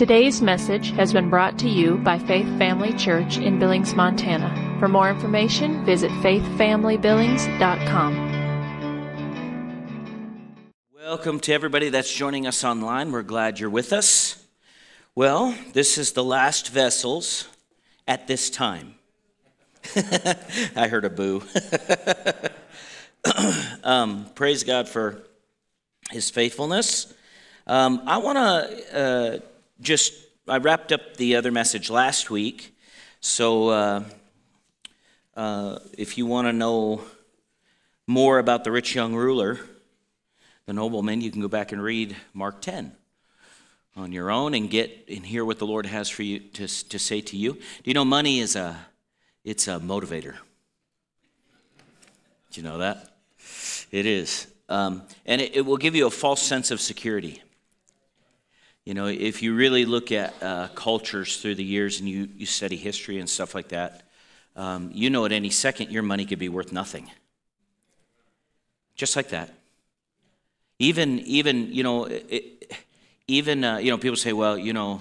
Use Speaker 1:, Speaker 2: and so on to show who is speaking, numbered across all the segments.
Speaker 1: Today's message has been brought to you by Faith Family Church in Billings, Montana. For more information, visit faithfamilybillings.com.
Speaker 2: Welcome to everybody that's joining us online. We're glad you're with us. Well, this is the last vessels at this time. I heard a boo. um, praise God for his faithfulness. Um, I want to uh, just, I wrapped up the other message last week. So uh, uh, if you want to know more about the rich young ruler, the nobleman, you can go back and read Mark 10 on your own and get and hear what the Lord has for you to, to say to you. Do you know money is a it's a motivator? Do you know that? It is. Um, and it, it, will give you a false sense of security. You know, if you really look at uh, cultures through the years and you, you study history and stuff like that, um, you know at any second your money could be worth nothing. Just like that. Even, even you know, it, even, uh, you know, people say, well, you know,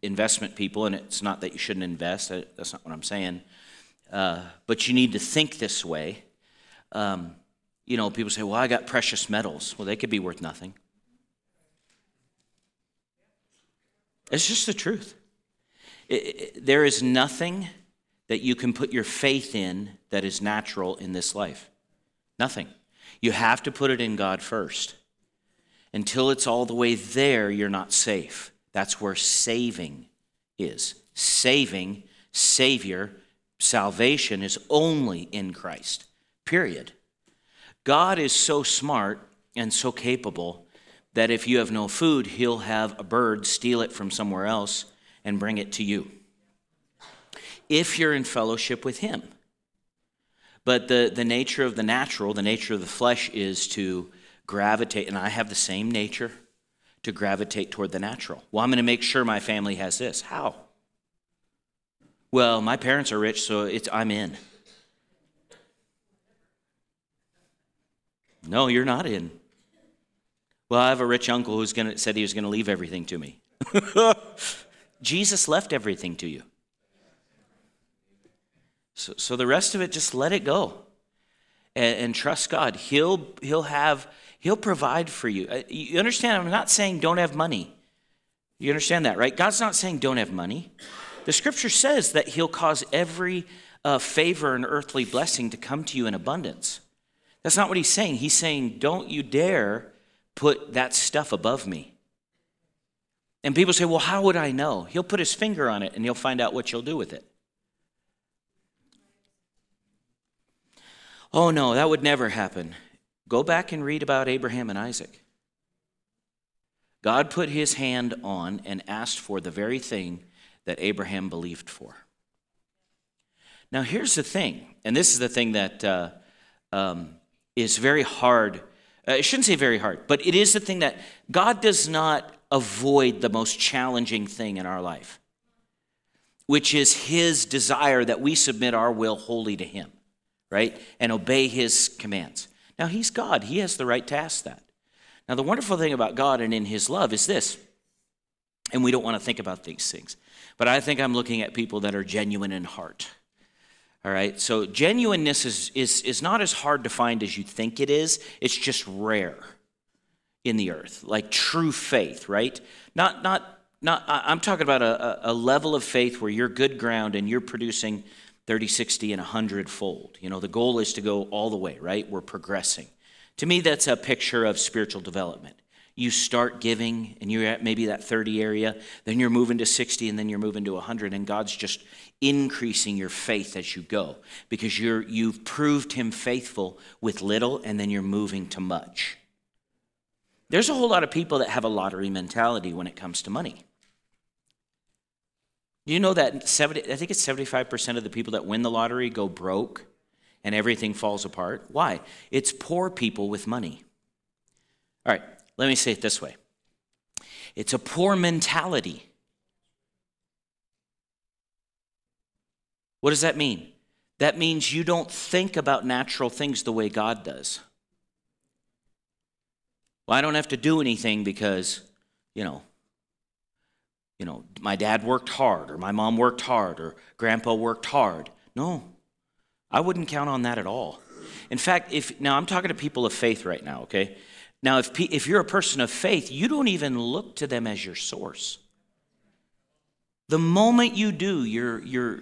Speaker 2: investment people, and it's not that you shouldn't invest, that's not what I'm saying, uh, but you need to think this way. Um, you know, people say, well, I got precious metals. Well, they could be worth nothing. It's just the truth. It, it, there is nothing that you can put your faith in that is natural in this life. Nothing. You have to put it in God first. Until it's all the way there, you're not safe. That's where saving is. Saving, Savior, salvation is only in Christ, period. God is so smart and so capable that if you have no food, He'll have a bird steal it from somewhere else and bring it to you. If you're in fellowship with Him. But the, the nature of the natural, the nature of the flesh is to gravitate, and I have the same nature to gravitate toward the natural. Well, I'm going to make sure my family has this. How? Well, my parents are rich, so it's, I'm in. No, you're not in. Well, I have a rich uncle who's gonna, said he was going to leave everything to me. Jesus left everything to you. So, so the rest of it, just let it go and, and trust God. He'll, he'll have He'll provide for you. Uh, you understand? I'm not saying don't have money. You understand that, right? God's not saying don't have money. The scripture says that He'll cause every uh, favor and earthly blessing to come to you in abundance. That's not what He's saying. He's saying, don't you dare put that stuff above me. And people say, well, how would I know? He'll put His finger on it and He'll find out what you'll do with it. Oh, no, that would never happen. Go back and read about Abraham and Isaac. God put his hand on and asked for the very thing that Abraham believed for. Now, here's the thing, and this is the thing that uh, um, is very hard. Uh, I shouldn't say very hard, but it is the thing that God does not avoid the most challenging thing in our life, which is his desire that we submit our will wholly to him, right? And obey his commands. Now, He's God, He has the right to ask that. Now, the wonderful thing about God and in His love is this, and we don't want to think about these things, but I think I'm looking at people that are genuine in heart. All right, so genuineness is, is, is not as hard to find as you think it is, it's just rare in the earth, like true faith, right? Not, not, not, I'm talking about a, a level of faith where you're good ground and you're producing 30, 60, and 100 fold. You know, the goal is to go all the way, right? We're progressing. To me, that's a picture of spiritual development. You start giving, and you're at maybe that 30 area, then you're moving to 60, and then you're moving to 100, and God's just increasing your faith as you go because you're, you've proved Him faithful with little, and then you're moving to much. There's a whole lot of people that have a lottery mentality when it comes to money. You know that 70, I think it's 75% of the people that win the lottery go broke and everything falls apart. Why? It's poor people with money. All right, let me say it this way it's a poor mentality. What does that mean? That means you don't think about natural things the way God does. Well, I don't have to do anything because, you know, you know, my dad worked hard or my mom worked hard or grandpa worked hard. No, I wouldn't count on that at all. In fact, if now I'm talking to people of faith right now, okay? Now, if, if you're a person of faith, you don't even look to them as your source. The moment you do, you're, you're,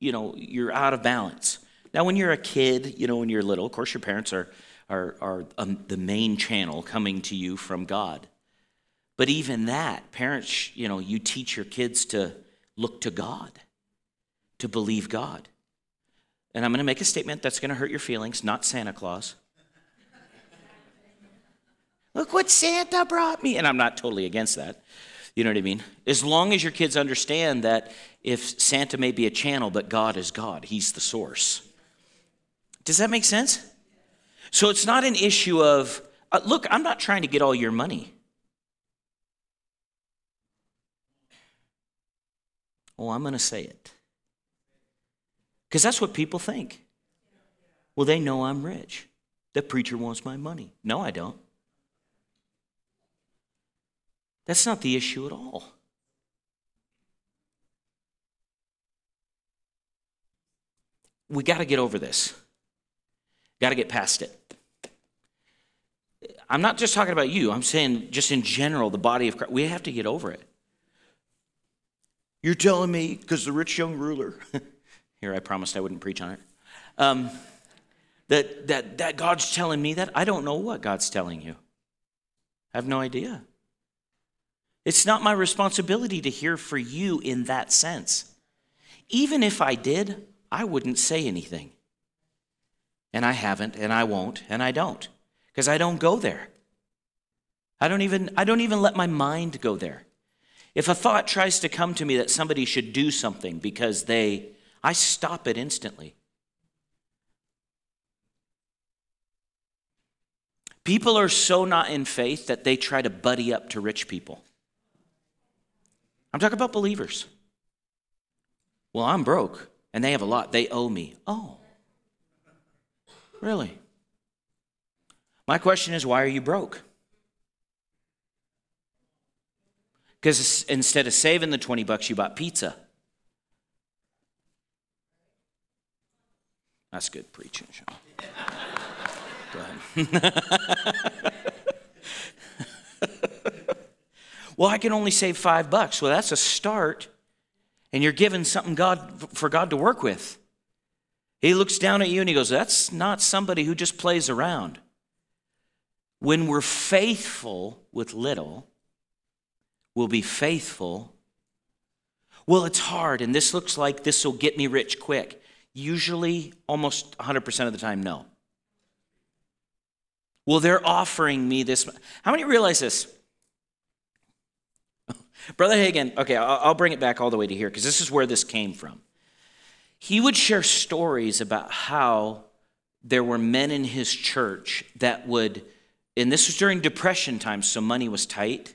Speaker 2: you know, you're out of balance. Now, when you're a kid, you know, when you're little, of course, your parents are, are, are um, the main channel coming to you from God. But even that, parents, you know, you teach your kids to look to God, to believe God. And I'm going to make a statement that's going to hurt your feelings, not Santa Claus. Look what Santa brought me. And I'm not totally against that. You know what I mean? As long as your kids understand that if Santa may be a channel, but God is God, He's the source. Does that make sense? So it's not an issue of, uh, look, I'm not trying to get all your money. Oh, I'm going to say it. Because that's what people think. Well, they know I'm rich. The preacher wants my money. No, I don't. That's not the issue at all. We got to get over this. Got to get past it. I'm not just talking about you, I'm saying just in general, the body of Christ. We have to get over it. You're telling me, because the rich young ruler, here I promised I wouldn't preach on it, um, that, that, that God's telling me that? I don't know what God's telling you. I have no idea. It's not my responsibility to hear for you in that sense. Even if I did, I wouldn't say anything. And I haven't, and I won't, and I don't, because I don't go there. I don't even I don't even let my mind go there. If a thought tries to come to me that somebody should do something because they I stop it instantly. People are so not in faith that they try to buddy up to rich people. I'm talking about believers. Well, I'm broke and they have a lot. They owe me. Oh, really? My question is why are you broke? Because instead of saving the 20 bucks, you bought pizza. That's good preaching, Sean. Go ahead. Well, I can only save five bucks. Well, that's a start, and you're given something God for God to work with. He looks down at you and he goes, That's not somebody who just plays around. When we're faithful with little, we'll be faithful. Well, it's hard, and this looks like this will get me rich quick. Usually, almost 100% of the time, no. Well, they're offering me this. How many realize this? Brother Hagin, okay, I'll bring it back all the way to here because this is where this came from. He would share stories about how there were men in his church that would, and this was during Depression times, so money was tight.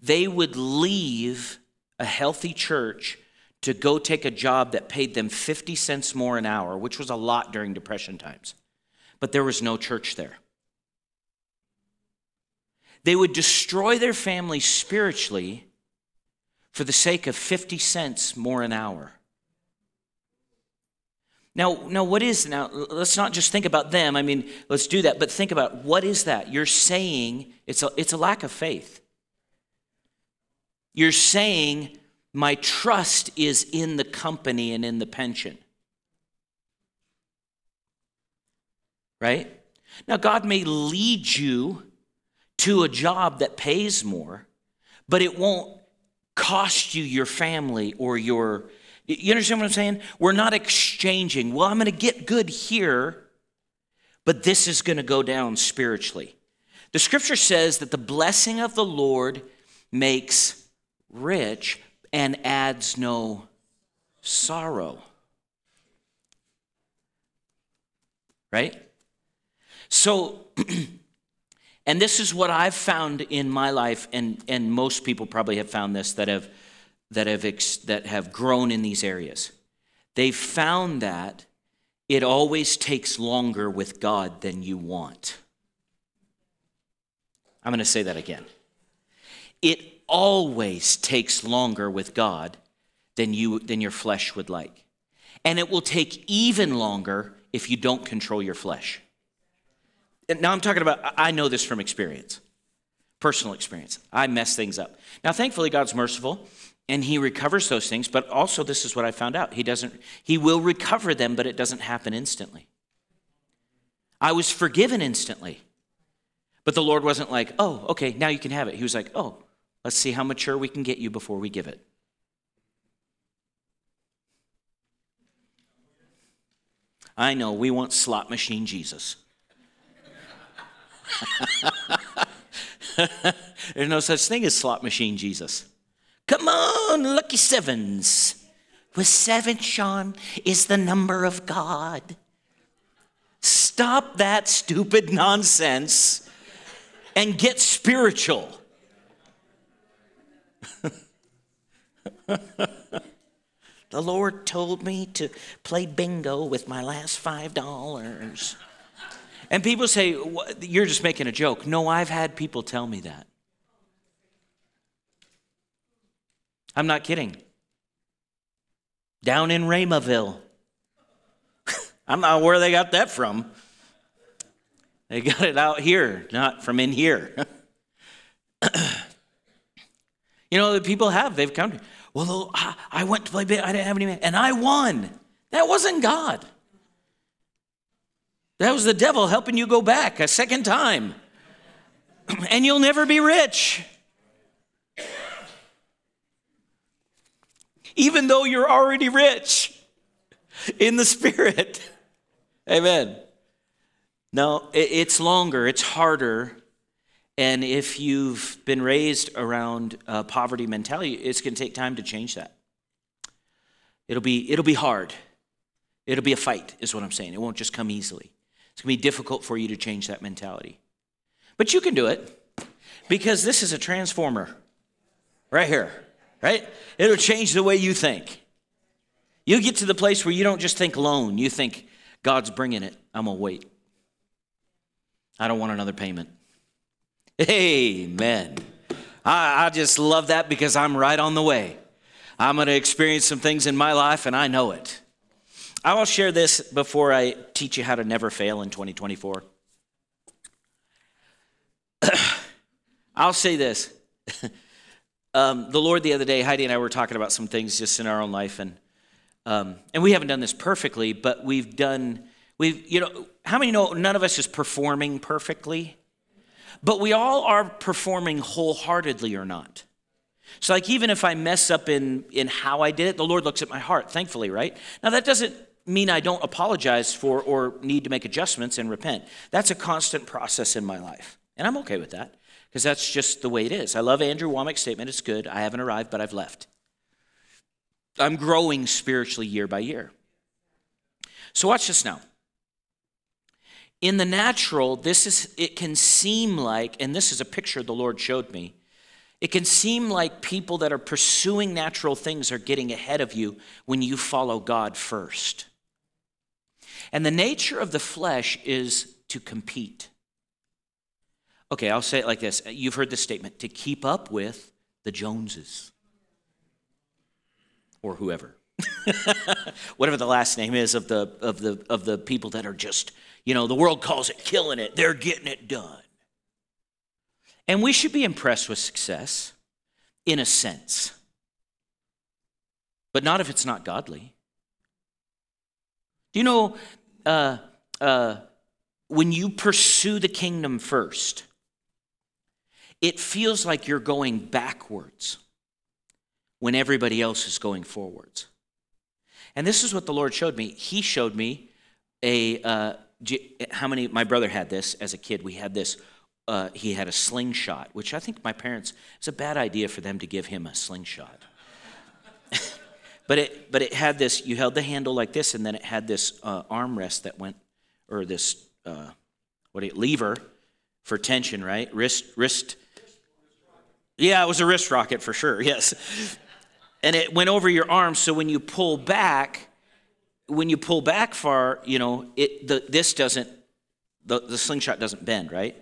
Speaker 2: They would leave a healthy church to go take a job that paid them 50 cents more an hour, which was a lot during Depression times. But there was no church there. They would destroy their family spiritually for the sake of 50 cents more an hour. Now, now what is now let's not just think about them. I mean, let's do that, but think about what is that? You're saying it's a it's a lack of faith. You're saying my trust is in the company and in the pension. Right? Now God may lead you to a job that pays more, but it won't cost you your family or your. You understand what I'm saying? We're not exchanging. Well, I'm going to get good here, but this is going to go down spiritually. The scripture says that the blessing of the Lord makes rich and adds no sorrow. Right? So, And this is what I've found in my life, and, and most people probably have found this that have, that, have ex, that have grown in these areas. They've found that it always takes longer with God than you want. I'm going to say that again. It always takes longer with God than you than your flesh would like. And it will take even longer if you don't control your flesh. Now I'm talking about I know this from experience. Personal experience. I mess things up. Now thankfully God's merciful and he recovers those things, but also this is what I found out. He doesn't he will recover them, but it doesn't happen instantly. I was forgiven instantly. But the Lord wasn't like, "Oh, okay, now you can have it." He was like, "Oh, let's see how mature we can get you before we give it." I know we want slot machine Jesus. There's no such thing as slot machine Jesus. Come on, lucky sevens. With seven, Sean, is the number of God. Stop that stupid nonsense and get spiritual. the Lord told me to play bingo with my last five dollars. And people say, You're just making a joke. No, I've had people tell me that. I'm not kidding. Down in Ramaville. I'm not where they got that from. They got it out here, not from in here. you know, the people have, they've come to, well, I went to play, I didn't have any, and I won. That wasn't God. That was the devil helping you go back a second time. and you'll never be rich. Even though you're already rich in the spirit. Amen. No, it's longer, it's harder. And if you've been raised around poverty mentality, it's going to take time to change that. It'll be, it'll be hard. It'll be a fight, is what I'm saying. It won't just come easily. It's going to be difficult for you to change that mentality. But you can do it because this is a transformer right here, right? It'll change the way you think. You get to the place where you don't just think alone, you think, God's bringing it. I'm going to wait. I don't want another payment. Amen. I, I just love that because I'm right on the way. I'm going to experience some things in my life, and I know it. I will share this before I teach you how to never fail in 2024. I'll say this. um, the Lord, the other day, Heidi and I were talking about some things just in our own life, and um, and we haven't done this perfectly, but we've done We've, you know, how many know none of us is performing perfectly? But we all are performing wholeheartedly or not. So, like, even if I mess up in, in how I did it, the Lord looks at my heart, thankfully, right? Now, that doesn't mean I don't apologize for or need to make adjustments and repent. That's a constant process in my life. And I'm okay with that because that's just the way it is. I love Andrew Wommack's statement. It's good. I haven't arrived, but I've left. I'm growing spiritually year by year. So, watch this now in the natural this is it can seem like and this is a picture the lord showed me it can seem like people that are pursuing natural things are getting ahead of you when you follow god first and the nature of the flesh is to compete okay i'll say it like this you've heard this statement to keep up with the joneses or whoever whatever the last name is of the of the of the people that are just you know, the world calls it killing it. They're getting it done. And we should be impressed with success in a sense, but not if it's not godly. Do you know uh, uh, when you pursue the kingdom first, it feels like you're going backwards when everybody else is going forwards. And this is what the Lord showed me. He showed me a, uh, how many my brother had this as a kid we had this uh, he had a slingshot which i think my parents it's a bad idea for them to give him a slingshot but it but it had this you held the handle like this and then it had this uh, armrest that went or this uh, what you, lever for tension right wrist wrist yeah it was a wrist rocket for sure yes and it went over your arm so when you pull back when you pull back far, you know, it, the, this doesn't, the, the slingshot doesn't bend, right?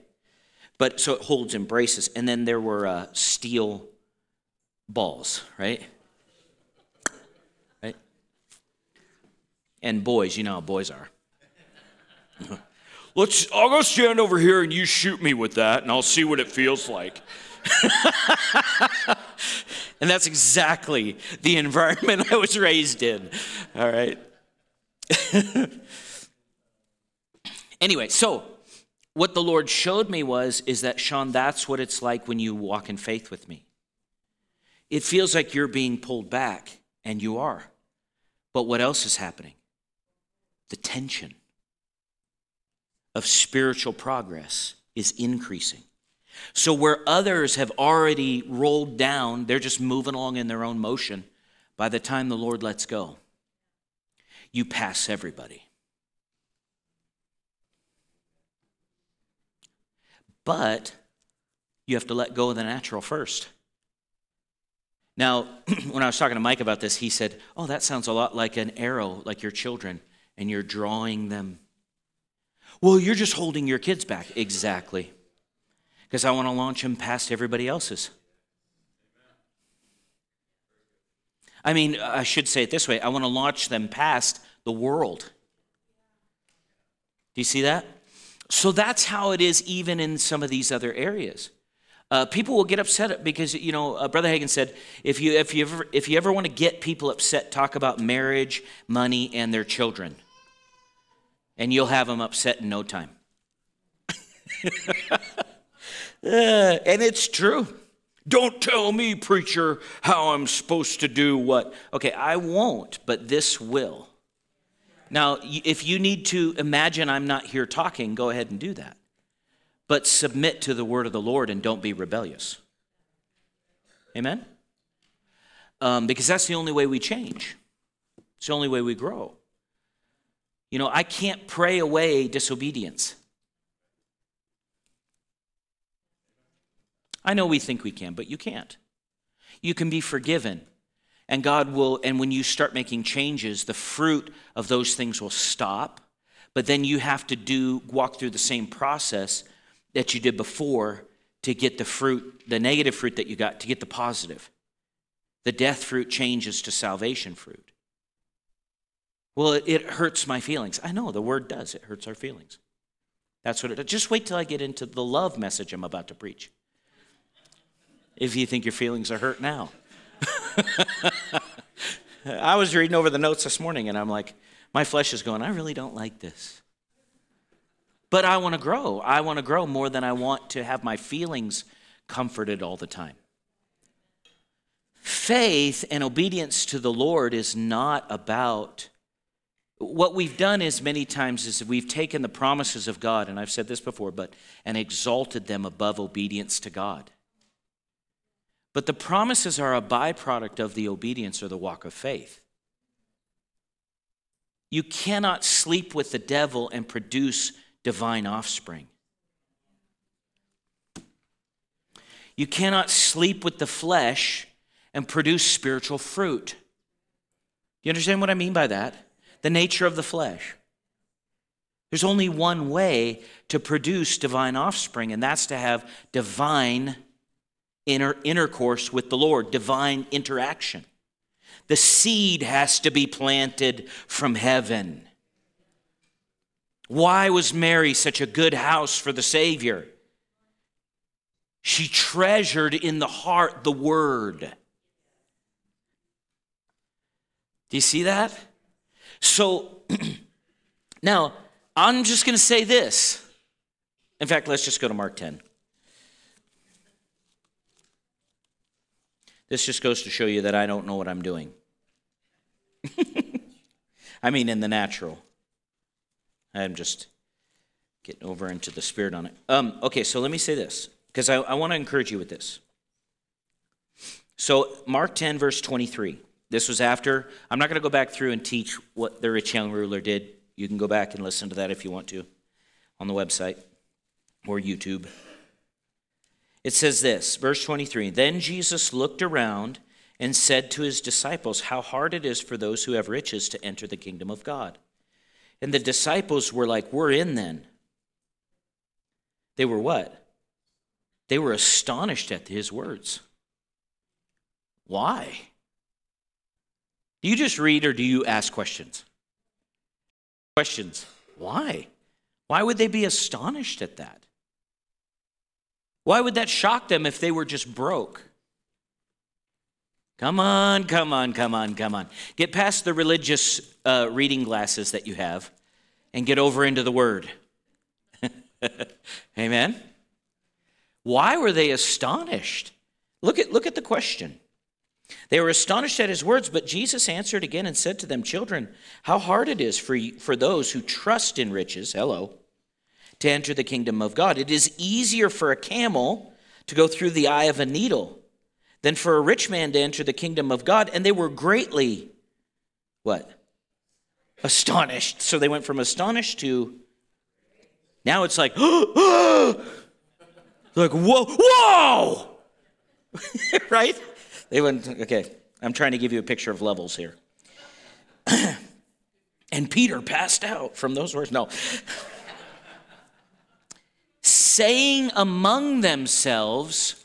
Speaker 2: But so it holds and braces. And then there were uh, steel balls? Right? And boys, you know how boys are. Let's, I'll go stand over here and you shoot me with that, and I'll see what it feels like. and that's exactly the environment I was raised in. All right. anyway, so what the Lord showed me was is that Sean, that's what it's like when you walk in faith with me. It feels like you're being pulled back, and you are. But what else is happening? The tension of spiritual progress is increasing. So, where others have already rolled down, they're just moving along in their own motion. By the time the Lord lets go, you pass everybody. But you have to let go of the natural first. Now, when I was talking to Mike about this, he said, Oh, that sounds a lot like an arrow, like your children, and you're drawing them. Well, you're just holding your kids back. Exactly. Because I want to launch them past everybody else's. I mean, I should say it this way I want to launch them past the world. Do you see that? So that's how it is even in some of these other areas. Uh, people will get upset because you know uh, brother Hagin said if you if you ever if you ever want to get people upset talk about marriage money and their children and you'll have them upset in no time uh, and it's true don't tell me preacher how i'm supposed to do what okay i won't but this will now if you need to imagine i'm not here talking go ahead and do that but submit to the word of the Lord and don't be rebellious. Amen? Um, because that's the only way we change, it's the only way we grow. You know, I can't pray away disobedience. I know we think we can, but you can't. You can be forgiven. And God will, and when you start making changes, the fruit of those things will stop. But then you have to do, walk through the same process that you did before to get the fruit, the negative fruit that you got, to get the positive. The death fruit changes to salvation fruit. Well, it, hurts my feelings. I know the word does, it hurts our feelings. That's what it does. Just wait till I get into the love message I'm about to preach. If you think your feelings are hurt now. I was reading over the notes this morning and I'm like, my flesh is going, I really don't like this. But I want to grow. I want to grow more than I want to have my feelings comforted all the time. Faith and obedience to the Lord is not about what we've done is many times is we've taken the promises of God, and I've said this before, but and exalted them above obedience to God. But the promises are a byproduct of the obedience or the walk of faith. You cannot sleep with the devil and produce divine offspring. You cannot sleep with the flesh and produce spiritual fruit. You understand what I mean by that? The nature of the flesh. There's only one way to produce divine offspring, and that's to have divine inter- intercourse with the Lord, divine interaction. The seed has to be planted from heaven. Why was Mary such a good house for the Savior? She treasured in the heart the Word. Do you see that? So, now, I'm just going to say this. In fact, let's just go to Mark 10. This just goes to show you that I don't know what I'm doing. I mean, in the natural. I'm just getting over into the spirit on it. Um, okay, so let me say this, because I, I want to encourage you with this. So, Mark 10, verse 23. This was after, I'm not going to go back through and teach what the rich young ruler did. You can go back and listen to that if you want to on the website or YouTube. It says this, verse 23 Then Jesus looked around and said to his disciples, How hard it is for those who have riches to enter the kingdom of God. And the disciples were like, We're in then. They were what? They were astonished at his words. Why? Do you just read or do you ask questions? Questions. Why? Why would they be astonished at that? Why would that shock them if they were just broke? Come on, come on, come on, come on. Get past the religious uh, reading glasses that you have and get over into the Word. Amen? Why were they astonished? Look at, look at the question. They were astonished at his words, but Jesus answered again and said to them, Children, how hard it is for, you, for those who trust in riches, hello, to enter the kingdom of God. It is easier for a camel to go through the eye of a needle than for a rich man to enter the kingdom of God. And they were greatly, what? Astonished. So they went from astonished to, now it's like, like, whoa, whoa! right? They went, okay, I'm trying to give you a picture of levels here. and Peter passed out from those words. No. Saying among themselves,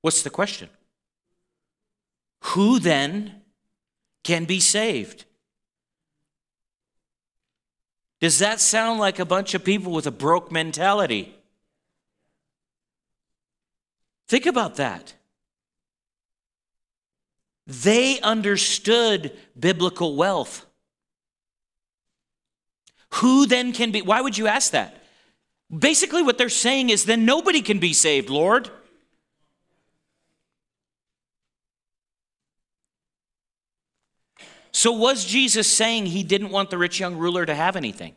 Speaker 2: What's the question? Who then can be saved? Does that sound like a bunch of people with a broke mentality? Think about that. They understood biblical wealth. Who then can be? Why would you ask that? Basically, what they're saying is then nobody can be saved, Lord. So, was Jesus saying he didn't want the rich young ruler to have anything?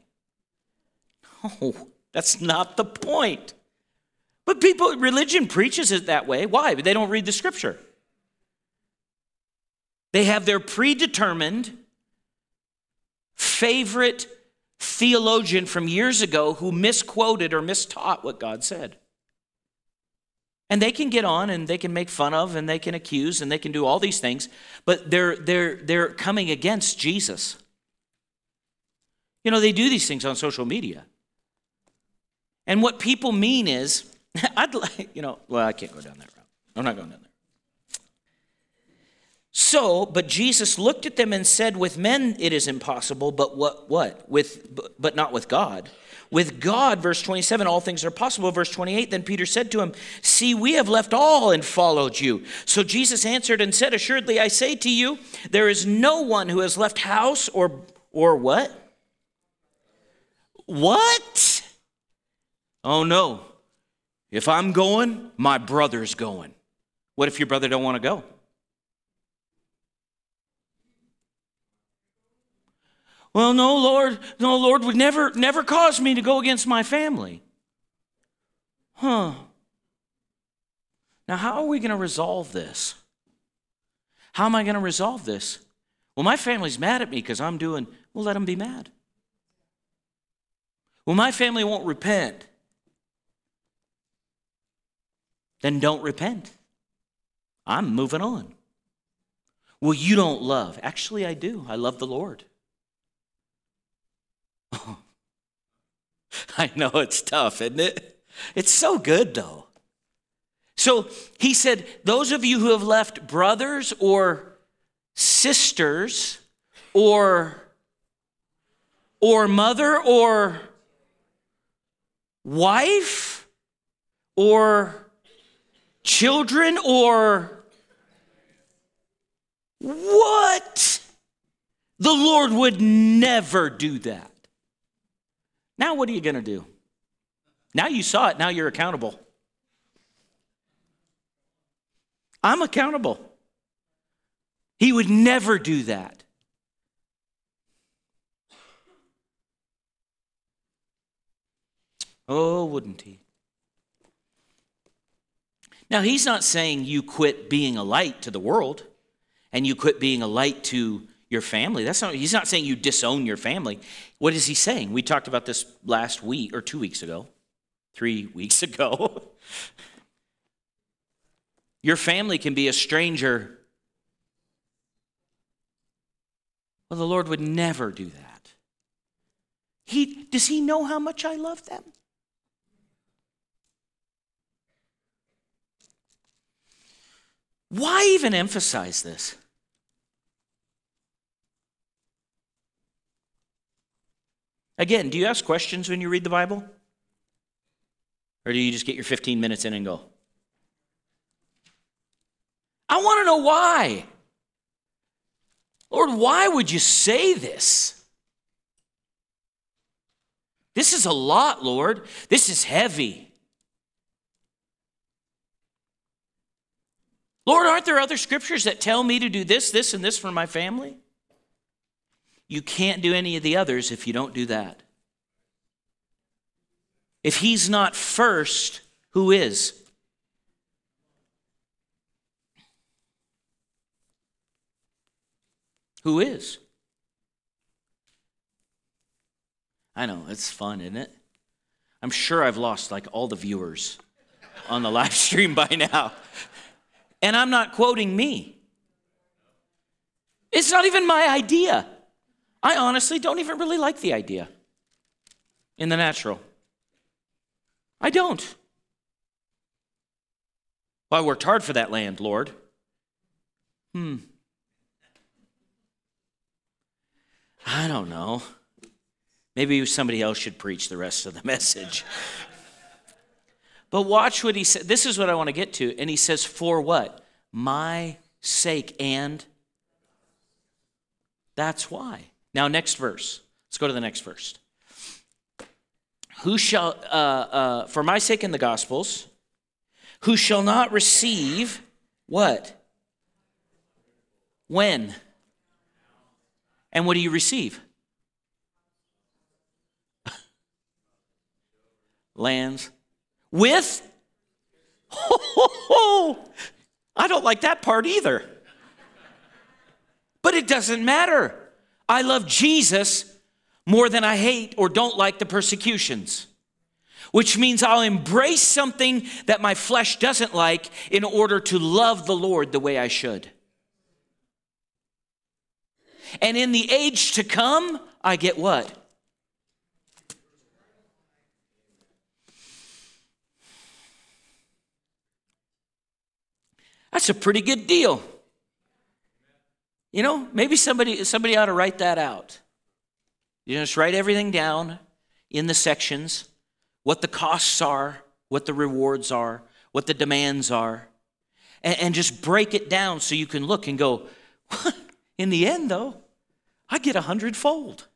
Speaker 2: No, that's not the point. But people, religion preaches it that way. Why? They don't read the scripture. They have their predetermined favorite theologian from years ago who misquoted or mistaught what God said. And they can get on and they can make fun of and they can accuse and they can do all these things, but they're, they're, they're coming against Jesus. You know, they do these things on social media. And what people mean is, I'd like, you know, well, I can't go down that route. I'm not going down there. So, but Jesus looked at them and said, With men it is impossible, but what? What? With, but not with God. With God, verse 27, all things are possible. Verse 28, then Peter said to him, See, we have left all and followed you. So Jesus answered and said, Assuredly, I say to you, there is no one who has left house or, or what? What? Oh no. If I'm going, my brother's going. What if your brother don't want to go? Well, no, Lord, no, Lord would never, never cause me to go against my family. Huh. Now, how are we going to resolve this? How am I going to resolve this? Well, my family's mad at me because I'm doing, well, let them be mad. Well, my family won't repent. Then don't repent. I'm moving on. Well, you don't love. Actually, I do. I love the Lord. I know it's tough, isn't it? It's so good, though. So he said, Those of you who have left brothers or sisters or, or mother or wife or children or what? The Lord would never do that. Now, what are you going to do? Now you saw it, now you're accountable. I'm accountable. He would never do that. Oh, wouldn't he? Now, he's not saying you quit being a light to the world and you quit being a light to your family. That's not, he's not saying you disown your family. What is he saying? We talked about this last week or two weeks ago, three weeks ago. your family can be a stranger. Well, the Lord would never do that. He, does he know how much I love them? Why even emphasize this? Again, do you ask questions when you read the Bible? Or do you just get your 15 minutes in and go? I want to know why. Lord, why would you say this? This is a lot, Lord. This is heavy. Lord, aren't there other scriptures that tell me to do this, this, and this for my family? You can't do any of the others if you don't do that. If He's not first, who is? Who is? I know, it's fun, isn't it? I'm sure I've lost like all the viewers on the live stream by now. And I'm not quoting me. It's not even my idea. I honestly don't even really like the idea in the natural. I don't. Well, I worked hard for that land, Lord. Hmm. I don't know. Maybe somebody else should preach the rest of the message. But watch what he said. This is what I want to get to. And he says, For what? My sake. And that's why. Now, next verse. Let's go to the next verse. Who shall, uh, uh, for my sake in the Gospels, who shall not receive what? When? And what do you receive? Lands. With? Oh, I don't like that part either. But it doesn't matter. I love Jesus more than I hate or don't like the persecutions, which means I'll embrace something that my flesh doesn't like in order to love the Lord the way I should. And in the age to come, I get what? That's a pretty good deal. You know, maybe somebody somebody ought to write that out. You just write everything down in the sections, what the costs are, what the rewards are, what the demands are, and, and just break it down so you can look and go, in the end, though, I get a hundredfold.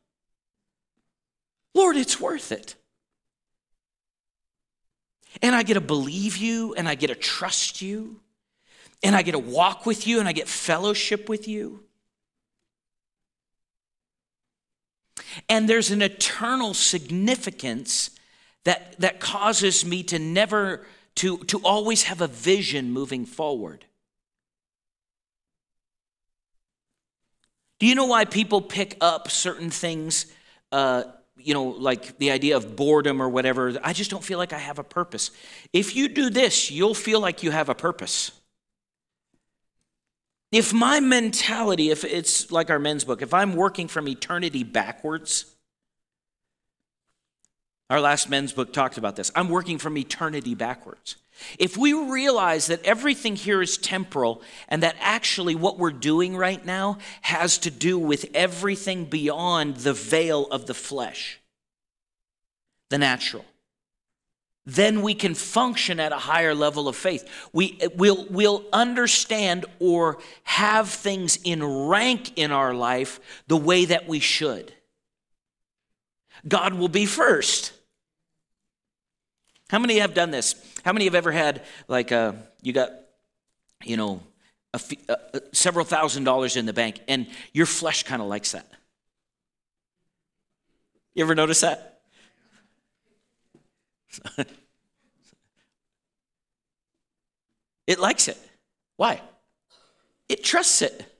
Speaker 2: Lord, it's worth it. And I get to believe you, and I get to trust you, and I get to walk with you, and I get fellowship with you. And there's an eternal significance that, that causes me to never, to, to always have a vision moving forward. Do you know why people pick up certain things, uh, you know, like the idea of boredom or whatever? I just don't feel like I have a purpose. If you do this, you'll feel like you have a purpose. If my mentality, if it's like our men's book, if I'm working from eternity backwards, our last men's book talked about this. I'm working from eternity backwards. If we realize that everything here is temporal and that actually what we're doing right now has to do with everything beyond the veil of the flesh, the natural, then we can function at a higher level of faith. We, will we'll understand or have things in rank in our life the way that we should. God will be first. How many have done this? How many have ever had, like, uh, you got, you know, uh, uh, several thousand dollars in the bank, and your flesh kind of likes that? You ever notice that? it likes it. Why? It trusts it.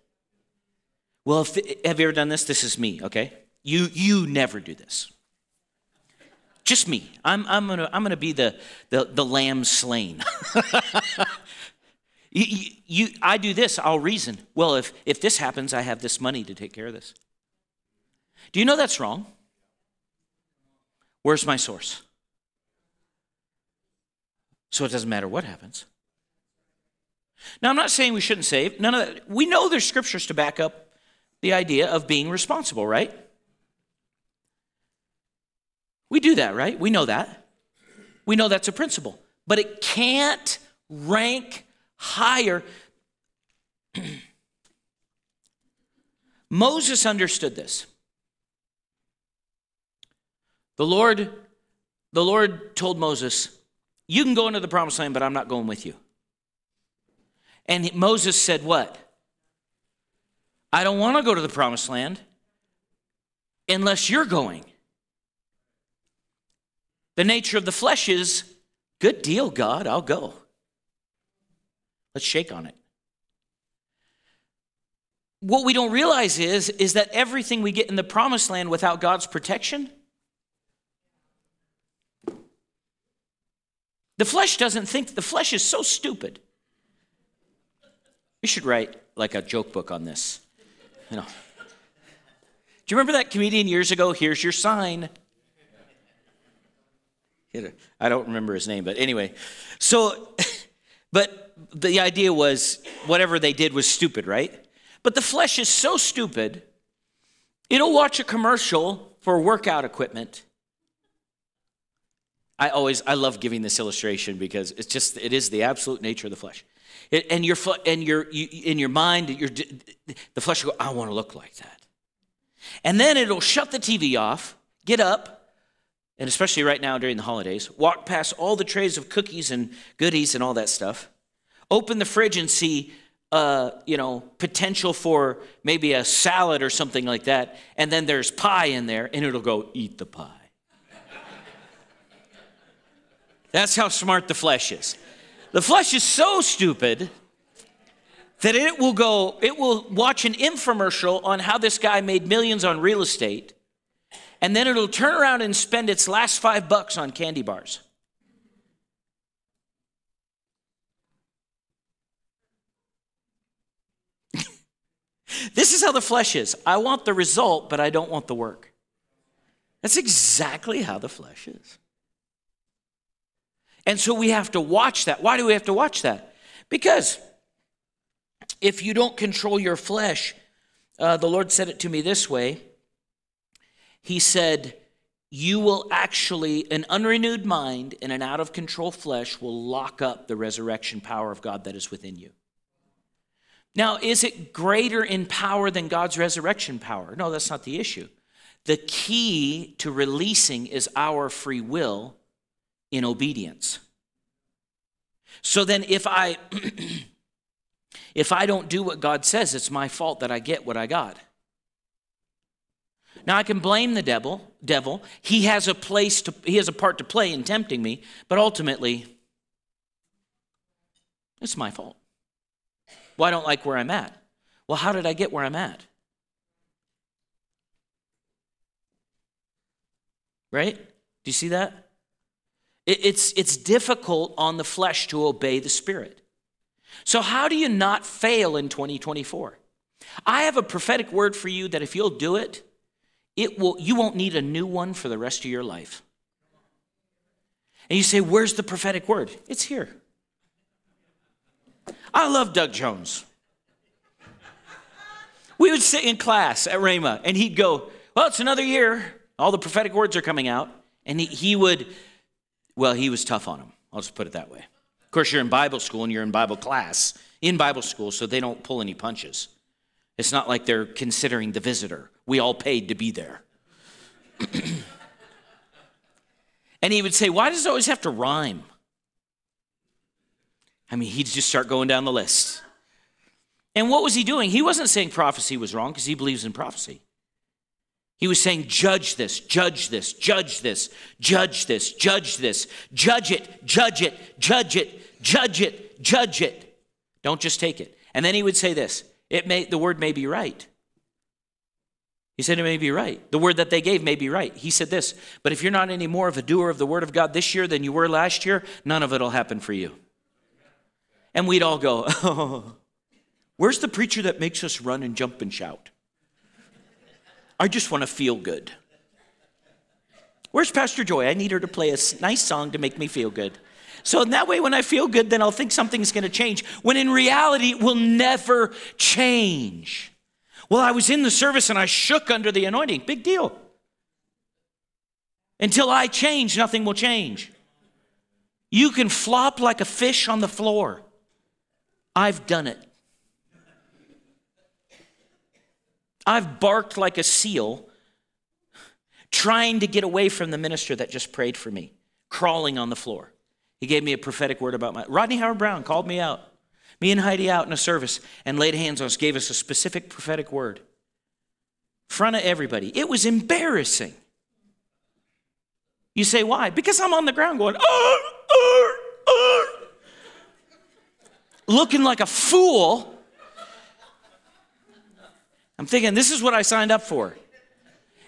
Speaker 2: Well, if, have you ever done this? This is me, okay? You, you never do this. Just me. I'm, I'm going to I'm gonna be the, the, the lamb slain. you, you, I do this, I'll reason. Well, if, if this happens, I have this money to take care of this. Do you know that's wrong? Where's my source? So it doesn't matter what happens. Now, I'm not saying we shouldn't save. None of that. We know there's scriptures to back up the idea of being responsible, right? We do that, right? We know that. We know that's a principle. But it can't rank higher. Moses understood this. The Lord, the Lord told Moses, You can go into the promised land, but I'm not going with you. And Moses said, What? I don't want to go to the promised land unless you're going. The nature of the flesh is, Good deal, God, I'll go. Let's shake on it. What we don't realize is, is that everything we get in the promised land without God's protection The flesh doesn't think, the flesh is so stupid. We should write like a joke book on this. You know. Do you remember that comedian years ago? Here's your sign. I don't remember his name, but anyway. So, but the idea was whatever they did was stupid, right? But the flesh is so stupid, it'll watch a commercial for workout equipment I always I love giving this illustration because it's just it is the absolute nature of the flesh. It, and your and your you, in your mind, your the flesh will go, I want to look like that. And then it'll shut the TV off, get up, and especially right now during the holidays, walk past all the trays of cookies and goodies and all that stuff, open the fridge and see uh, you know, potential for maybe a salad or something like that, and then there's pie in there, and it'll go, eat the pie. That's how smart the flesh is. The flesh is so stupid that it will go, it will watch an infomercial on how this guy made millions on real estate, and then it'll turn around and spend its last five bucks on candy bars. this is how the flesh is. I want the result, but I don't want the work. That's exactly how the flesh is. And so we have to watch that. Why do we have to watch that? Because if you don't control your flesh, uh, the Lord said it to me this way He said, You will actually, an unrenewed mind and an out of control flesh will lock up the resurrection power of God that is within you. Now, is it greater in power than God's resurrection power? No, that's not the issue. The key to releasing is our free will in obedience. So then if I if I don't do what God says, it's my fault that I get what I got. Now I can blame the devil, devil. He has a place to he has a part to play in tempting me, but ultimately it's my fault. Well, I don't like where I'm at. Well, how did I get where I'm at? Right? Do you see that? It's, it's difficult on the flesh to obey the Spirit. So, how do you not fail in 2024? I have a prophetic word for you that if you'll do it, it will, you won't need a new one for the rest of your life. And you say, Where's the prophetic word? It's here. I love Doug Jones. We would sit in class at Rhema, and he'd go, Well, it's another year. All the prophetic words are coming out. And he, he would well, he was tough on them. I'll just put it that way. Of course, you're in Bible school and you're in Bible class, in Bible school, so they don't pull any punches. It's not like they're considering the visitor. We all paid to be there. and he would say, Why does it always have to rhyme? I mean, he'd just start going down the list. And what was he doing? He wasn't saying prophecy was wrong because he believes in prophecy. He was saying, Judge this, judge this, judge this, judge this, judge this, judge it, judge it, judge it, judge it, judge it. Don't just take it. And then he would say this it may, the word may be right. He said it may be right. The word that they gave may be right. He said this, but if you're not any more of a doer of the word of God this year than you were last year, none of it will happen for you. And we'd all go, oh, where's the preacher that makes us run and jump and shout? I just want to feel good. Where's Pastor Joy? I need her to play a nice song to make me feel good. So in that way, when I feel good, then I'll think something's going to change. When in reality, it will never change. Well, I was in the service and I shook under the anointing. Big deal. Until I change, nothing will change. You can flop like a fish on the floor. I've done it. I've barked like a seal trying to get away from the minister that just prayed for me, crawling on the floor. He gave me a prophetic word about my. Rodney Howard-Browne called me out. Me and Heidi out in a service and laid hands on us, gave us a specific prophetic word. Front of everybody. It was embarrassing. You say, why? Because I'm on the ground going, looking like a fool. I'm thinking, this is what I signed up for.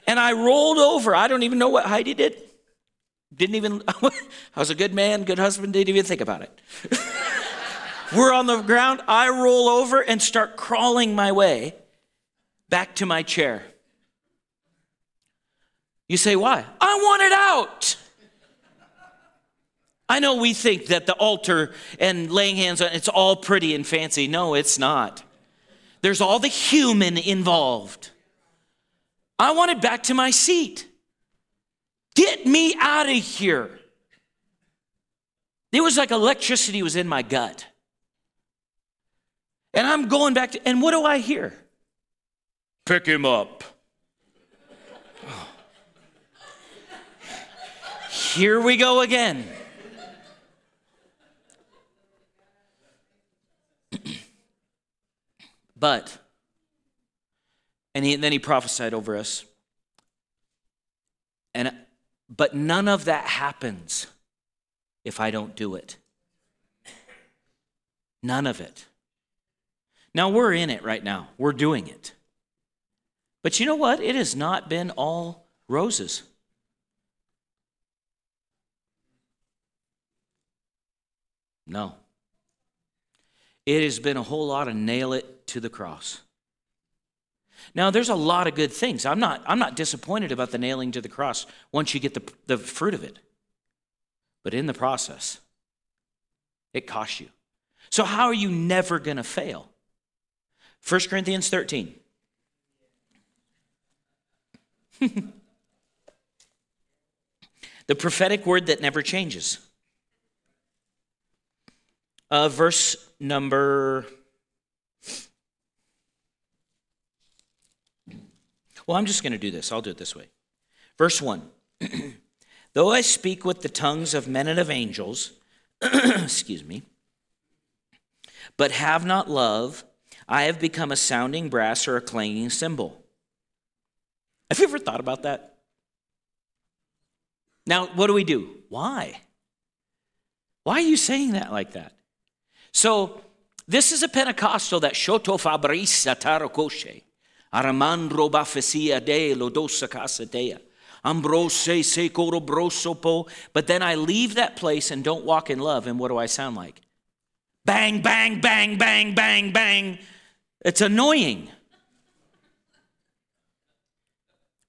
Speaker 2: And I rolled over. I don't even know what Heidi did. Didn't even, I was a good man, good husband, didn't even think about it. We're on the ground. I roll over and start crawling my way back to my chair. You say, why? I want it out. I know we think that the altar and laying hands on it's all pretty and fancy. No, it's not. There's all the human involved. I wanted back to my seat. Get me out of here. It was like electricity was in my gut. And I'm going back to, and what do I hear? Pick him up. Here we go again. But, and, he, and then he prophesied over us. And, but none of that happens if I don't do it. None of it. Now we're in it right now, we're doing it. But you know what? It has not been all roses. No. It has been a whole lot of nail it to the cross. Now, there's a lot of good things. I'm not, I'm not disappointed about the nailing to the cross once you get the, the fruit of it. But in the process, it costs you. So, how are you never going to fail? 1 Corinthians 13. the prophetic word that never changes. Uh, verse number. Well, I'm just going to do this. I'll do it this way. Verse 1 Though I speak with the tongues of men and of angels, excuse me, but have not love, I have become a sounding brass or a clanging cymbal. Have you ever thought about that? Now, what do we do? Why? Why are you saying that like that? So, this is a Pentecostal that shoto fabrisa tarokoshe, aramandro bafesia de lodosa casadea, ambrose se brosopo. But then I leave that place and don't walk in love, and what do I sound like? Bang, bang, bang, bang, bang, bang. It's annoying.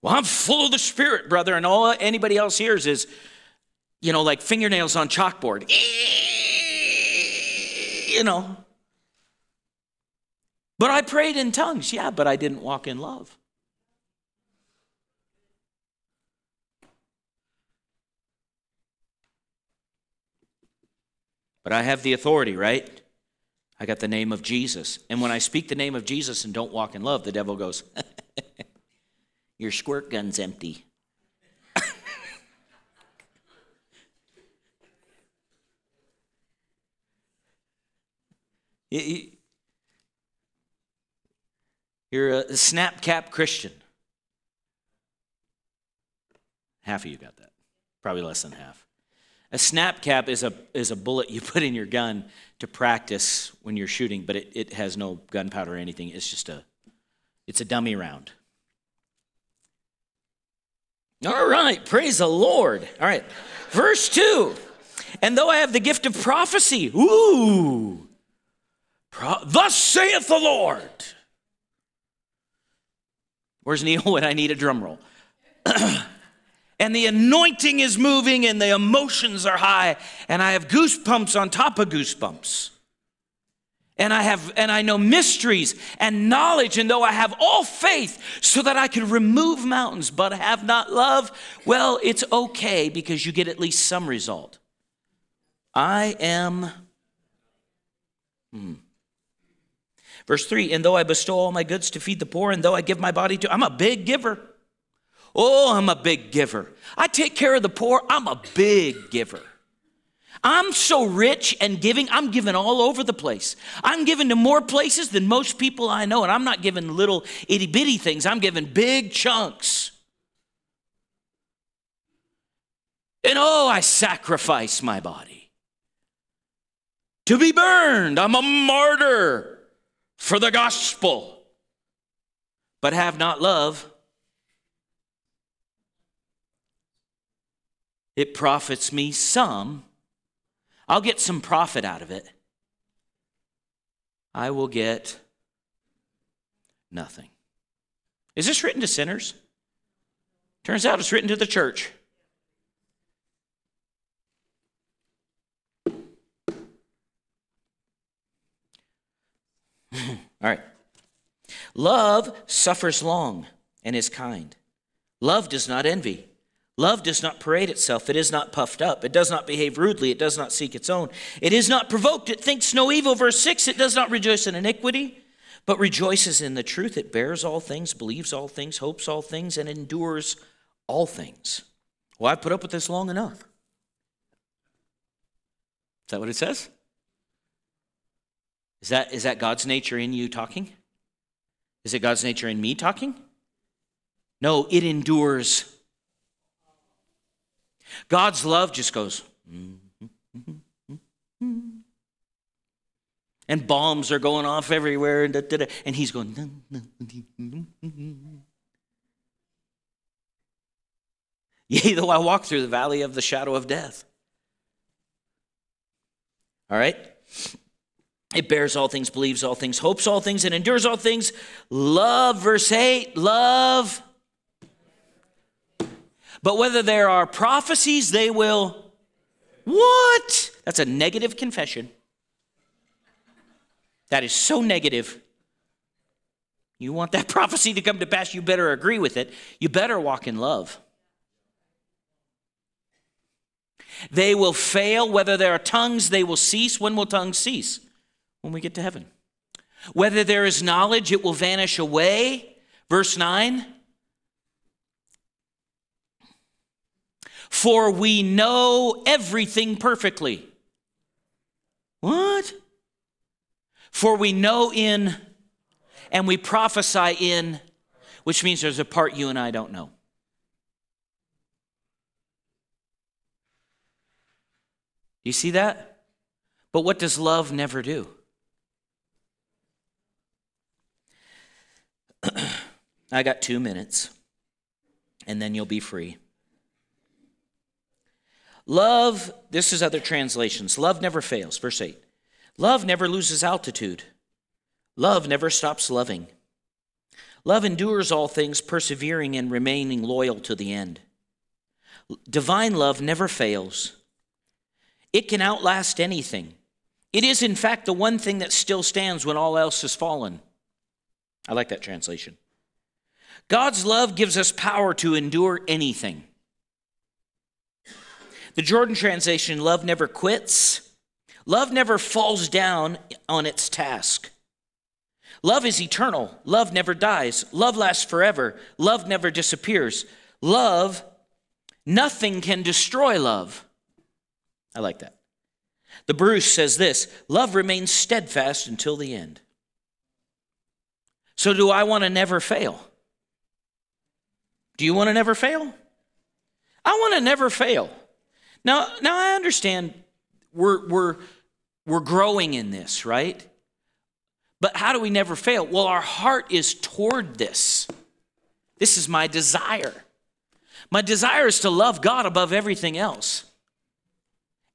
Speaker 2: Well, I'm full of the Spirit, brother, and all anybody else hears is, you know, like fingernails on chalkboard. You know. But I prayed in tongues, yeah, but I didn't walk in love. But I have the authority, right? I got the name of Jesus. And when I speak the name of Jesus and don't walk in love, the devil goes, Your squirt gun's empty. You're a snap cap Christian. Half of you got that. Probably less than half. A snap cap is a, is a bullet you put in your gun to practice when you're shooting, but it, it has no gunpowder or anything. It's just a, it's a dummy round. All right, praise the Lord. All right, verse 2. And though I have the gift of prophecy, ooh, pro- thus saith the Lord. Where's Neil when I need a drum roll? and the anointing is moving and the emotions are high and I have goosebumps on top of goosebumps. And I have and I know mysteries and knowledge and though I have all faith so that I can remove mountains but have not love, well, it's okay because you get at least some result. I am hmm. Verse 3 And though I bestow all my goods to feed the poor, and though I give my body to, I'm a big giver. Oh, I'm a big giver. I take care of the poor. I'm a big giver. I'm so rich and giving, I'm giving all over the place. I'm giving to more places than most people I know, and I'm not giving little itty bitty things, I'm giving big chunks. And oh, I sacrifice my body to be burned. I'm a martyr for the gospel, but have not love. It profits me some. I'll get some profit out of it. I will get nothing. Is this written to sinners? Turns out it's written to the church. right. Love suffers long and is kind. Love does not envy. Love does not parade itself. It is not puffed up. It does not behave rudely. It does not seek its own. It is not provoked. It thinks no evil. Verse 6 It does not rejoice in iniquity, but rejoices in the truth. It bears all things, believes all things, hopes all things, and endures all things. Well, I've put up with this long enough. Is that what it says? Is that, is that God's nature in you talking? Is it God's nature in me talking? No, it endures God's love just goes, and bombs are going off everywhere, and, and he's going, Yea, though I walk through the valley of the shadow of death. All right? It bears all things, believes all things, hopes all things, and endures all things. Love, verse 8, love but whether there are prophecies, they will. What? That's a negative confession. That is so negative. You want that prophecy to come to pass, you better agree with it. You better walk in love. They will fail. Whether there are tongues, they will cease. When will tongues cease? When we get to heaven. Whether there is knowledge, it will vanish away. Verse 9. for we know everything perfectly. What? For we know in and we prophesy in, which means there's a part you and I don't know. You see that? But what does love never do? I got two minutes, and then you'll be free. Love, this is other translations. Love never fails. Verse 8. Love never loses altitude. Love never stops loving. Love endures all things, persevering and remaining loyal to the end. Divine love never fails. It can outlast anything. It is, in fact, the one thing that still stands when all else has fallen. I like that translation. God's love gives us power to endure anything. The Jordan translation love never quits, love never falls down on its task. Love is eternal. Love never dies. Love lasts forever. Love never disappears. Love, nothing can destroy love. I like that. The Bruce says this love remains steadfast until the end. So, do I want to never fail? Do you want to never fail? I want to never fail. Now, now I understand we're, we're, we're growing in this, right? But how do we never fail? Well, our heart is toward this. This is my desire. My desire is to love God above everything else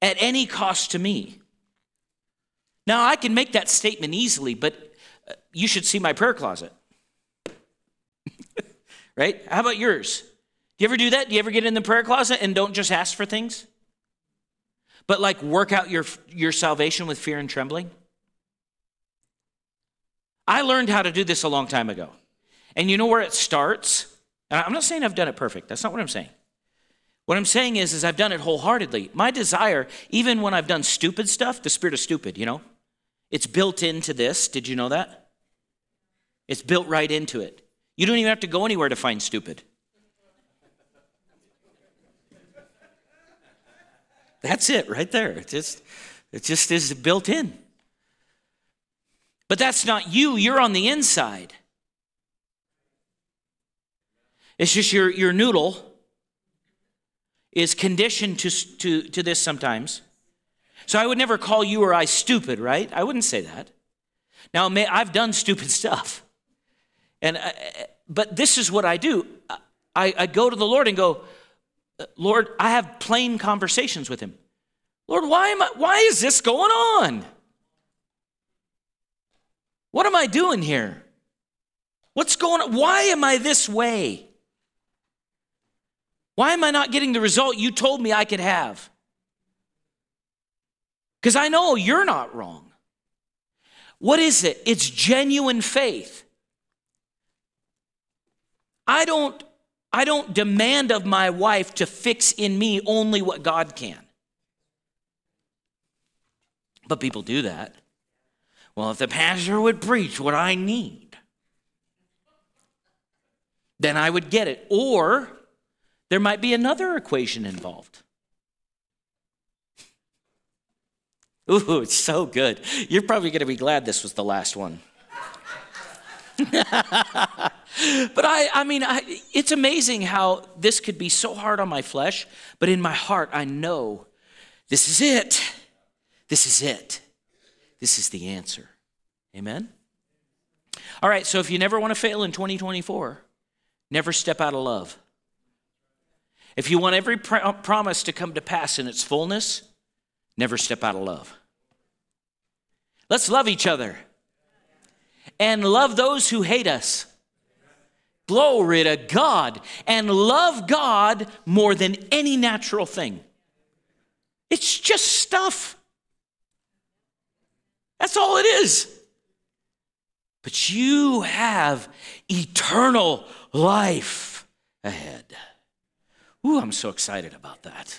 Speaker 2: at any cost to me. Now, I can make that statement easily, but you should see my prayer closet. right? How about yours? Do you ever do that? Do you ever get in the prayer closet and don't just ask for things? But like work out your, your salvation with fear and trembling? I learned how to do this a long time ago. And you know where it starts? And I'm not saying I've done it perfect. That's not what I'm saying. What I'm saying is, is I've done it wholeheartedly. My desire, even when I've done stupid stuff, the spirit of stupid, you know, it's built into this. Did you know that? It's built right into it. You don't even have to go anywhere to find stupid. That's it right there. It just, it just is built in. But that's not you, you're on the inside. It's just your, your noodle is conditioned to, to, to this sometimes. So I would never call you or I stupid, right? I wouldn't say that. Now, I've done stupid stuff. And, I, but this is what I do. I, I go to the Lord and go, Lord, I have plain conversations with him. Lord, why am I, why is this going on? What am I doing here? What's going on? Why am I this way? Why am I not getting the result you told me I could have? Because I know you're not wrong. What is it? It's genuine faith. I don't I don't demand of my wife to fix in me only what God can. But people do that. Well, if the pastor would preach what I need, then I would get it. Or there might be another equation involved. Ooh, it's so good. You're probably going to be glad this was the last one. but I, I mean, I, it's amazing how this could be so hard on my flesh, but in my heart, I know this is it. This is it. This is the answer. Amen? All right, so if you never want to fail in 2024, never step out of love. If you want every pr- promise to come to pass in its fullness, never step out of love. Let's love each other and love those who hate us. Glory to God. And love God more than any natural thing. It's just stuff. That's all it is. But you have eternal life ahead. Ooh, I'm so excited about that.